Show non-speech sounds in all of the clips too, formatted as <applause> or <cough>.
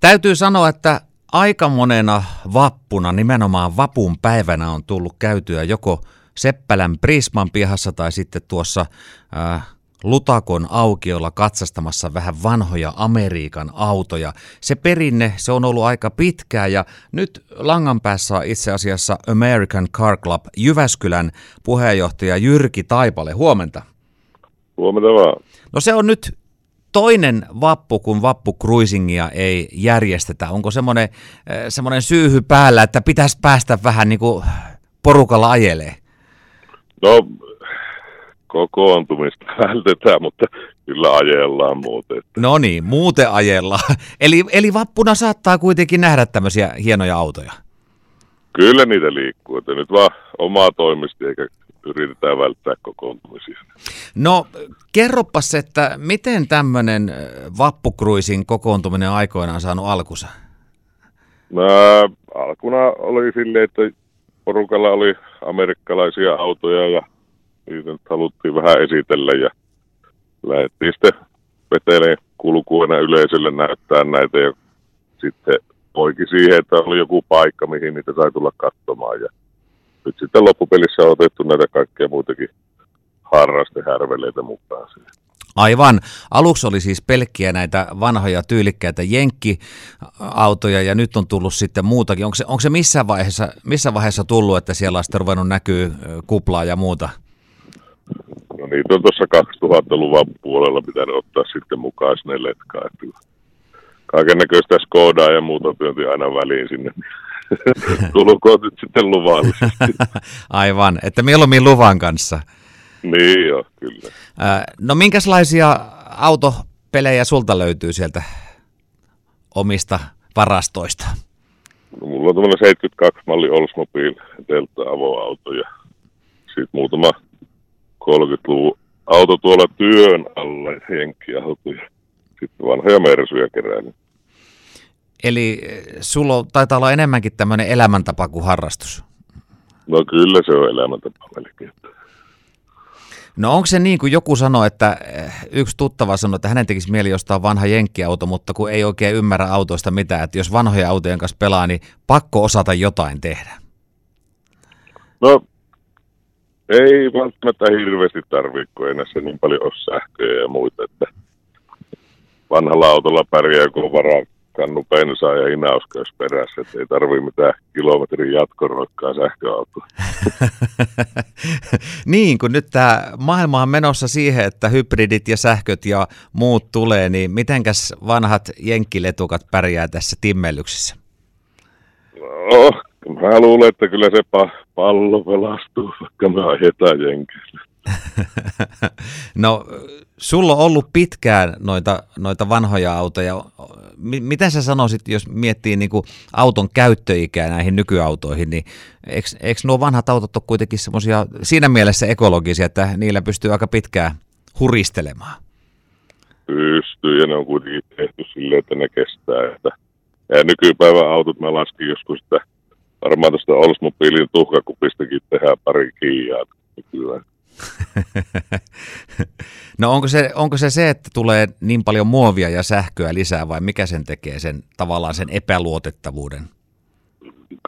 Täytyy sanoa, että aika monena vappuna, nimenomaan vapun päivänä on tullut käytyä joko Seppälän Prisman pihassa tai sitten tuossa äh, Lutakon aukiolla katsastamassa vähän vanhoja Amerikan autoja. Se perinne, se on ollut aika pitkää ja nyt langan päässä on itse asiassa American Car Club Jyväskylän puheenjohtaja Jyrki Taipale. Huomenta. Huomenta vaan. No se on nyt toinen vappu, kun vappu cruisingia ei järjestetä. Onko semmoinen, eh, semmoinen syyhy päällä, että pitäisi päästä vähän niin kuin porukalla ajelee? No kokoontumista <laughs> vältetään, mutta kyllä ajellaan muuten. No niin, muuten ajellaan. <laughs> Eli, eli vappuna saattaa kuitenkin nähdä tämmöisiä hienoja autoja. Kyllä niitä liikkuu, että nyt vaan omaa toimisti eikä yritetään välttää kokoontumisia. No kerropas, että miten tämmöinen vappukruisin kokoontuminen aikoinaan saanut alkunsa? No, alkuna oli silleen, että porukalla oli amerikkalaisia autoja ja niitä nyt haluttiin vähän esitellä ja lähdettiin sitten veteleen kulkuena yleisölle näyttää näitä ja sitten poiki siihen, että oli joku paikka, mihin niitä sai tulla katsomaan ja nyt sitten loppupelissä on otettu näitä kaikkea muutakin harrastehärveleitä mukaan siihen. Aivan. Aluksi oli siis pelkkiä näitä vanhoja tyylikkäitä jenkkiautoja ja nyt on tullut sitten muutakin. Onko se, onko se missä, vaiheessa, missä vaiheessa tullut, että siellä on sitten ruvennut näkyy kuplaa ja muuta? No niitä on tuossa 2000-luvun puolella pitänyt ottaa sitten mukaan sinne letkaan. Kaiken näköistä Skodaa ja muuta työnti aina väliin sinne. <laughs> Tulkoon nyt sitten luvallisesti. <laughs> Aivan, että mieluummin luvan kanssa. Niin joo, kyllä. no minkälaisia autopelejä sulta löytyy sieltä omista varastoista? No, mulla on tämmöinen 72 malli Oldsmobile Delta avoauto ja sitten muutama 30-luvun auto tuolla työn alla, ja sitten vanhoja mersuja keräilen. Eli eh, sulla taitaa olla enemmänkin tämmöinen elämäntapa kuin harrastus. No kyllä se on elämäntapa melkein. No onko se niin kuin joku sanoi, että eh, yksi tuttava sanoi, että hänen tekisi mieli ostaa vanha jenkkiauto, mutta kun ei oikein ymmärrä autoista mitään, että jos vanhoja autojen kanssa pelaa, niin pakko osata jotain tehdä. No ei välttämättä hirveästi tarvitse, kun ei näissä niin paljon ole sähköjä ja muita, että vanhalla autolla pärjää, kun on varaa kannu bensaa ja inauskäys perässä, että ei tarvitse mitään kilometrin jatkoroikkaa sähköautoa. <laughs> niin, kun nyt tämä maailma on menossa siihen, että hybridit ja sähköt ja muut tulee, niin mitenkäs vanhat jenkkiletukat pärjää tässä timmellyksessä? No, mä luulen, että kyllä se pa- pallo pelastuu, vaikka me ajetaan jenkille. <laughs> no, sulla on ollut pitkään noita, noita vanhoja autoja. Miten sä sanoisit, jos miettii niin kuin auton käyttöikää näihin nykyautoihin, niin eikö, eikö nuo vanhat autot ole kuitenkin semmoisia siinä mielessä ekologisia, että niillä pystyy aika pitkään huristelemaan? Pystyy, ja ne on kuitenkin tehty silleen, että ne kestää. Että ja nykypäivän autot mä laskin joskus, että varmaan tuosta Oldsmobiilin tuhkakupistakin tehdään pari kiiaa nykyään. No onko se, onko se se, että tulee niin paljon muovia ja sähköä lisää vai mikä sen tekee sen tavallaan sen epäluotettavuuden?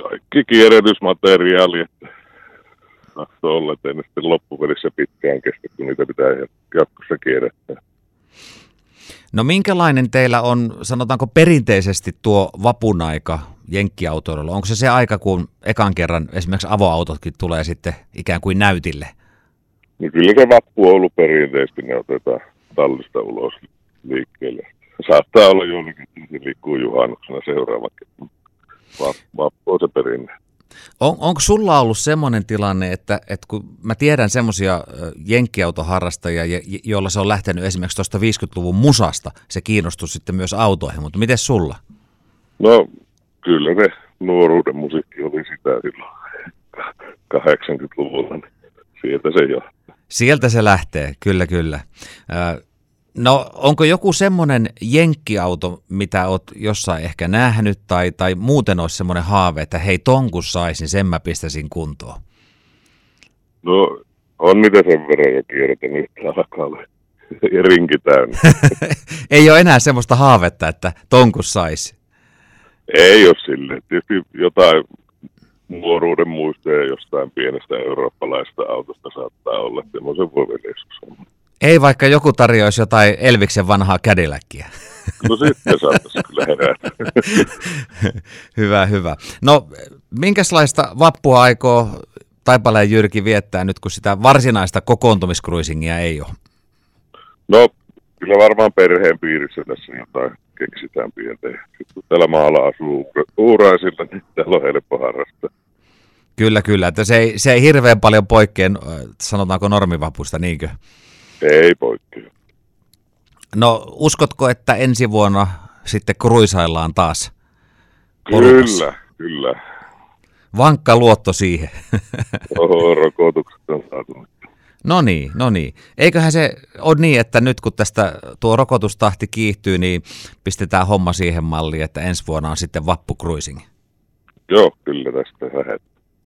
Kaikki kierrätysmateriaali, tahtoo olla, että ne sitten loppupelissä pitkään kestä, kun niitä pitää jatkossa kierrättää. No minkälainen teillä on, sanotaanko perinteisesti tuo vapun aika jenkkiautoilulla? Onko se se aika, kun ekan kerran esimerkiksi avoautotkin tulee sitten ikään kuin näytille? Niin kyllä se vappu on ollut perinteisesti, ne otetaan tallista ulos liikkeelle. Saattaa olla se liikkuu juhannuksena seuraava vappu on se perinne. On, onko sulla ollut semmoinen tilanne, että, että kun mä tiedän semmoisia jenkkiautoharrastajia, joilla se on lähtenyt esimerkiksi tuosta 50-luvun musasta, se kiinnostus sitten myös autoihin, mutta miten sulla? No kyllä se nuoruuden musiikki oli sitä silloin 80-luvulla, niin sieltä se jo. Sieltä se lähtee, kyllä kyllä. No onko joku semmoinen jenkkiauto, mitä oot jossain ehkä nähnyt tai, tai muuten olisi semmoinen haave, että hei ton kun saisin, sen mä pistäisin kuntoon? No on mitä sen verran jo kierrätänyt, alkaa olla <laughs> rinki täynnä. <laughs> Ei ole enää semmoista haavetta, että ton kun saisi. Ei ole silleen. Tietysti jotain nuoruuden muistoja jostain pienestä eurooppalaista autosta saattaa olla. Semmoisen voi vielä joskus Ei vaikka joku tarjoaisi jotain Elviksen vanhaa kädiläkkiä. No sitten saattaisi kyllä herätä. <laughs> hyvä, hyvä. No, minkälaista vappua aikoo Taipaleen Jyrki viettää nyt, kun sitä varsinaista kokoontumiskruisingia ei ole? No, kyllä varmaan perheen piirissä tässä jotain keksitään pientä. Sitten kun täällä maalla asuu uuraisilla, niin täällä on helppo harrastaa. Kyllä, kyllä. Että se, ei, se ei hirveän paljon poikkea, sanotaanko normivapusta, niinkö? Ei poikkea. No, uskotko, että ensi vuonna sitten kruisaillaan taas? Kyllä, kyllä. Vankka luotto siihen. Oho, rokotukset on saatu. No niin, no niin. Eiköhän se ole niin, että nyt kun tästä tuo rokotustahti kiihtyy, niin pistetään homma siihen malliin, että ensi vuonna on sitten vappu cruising. Joo, kyllä tästä lähdetään.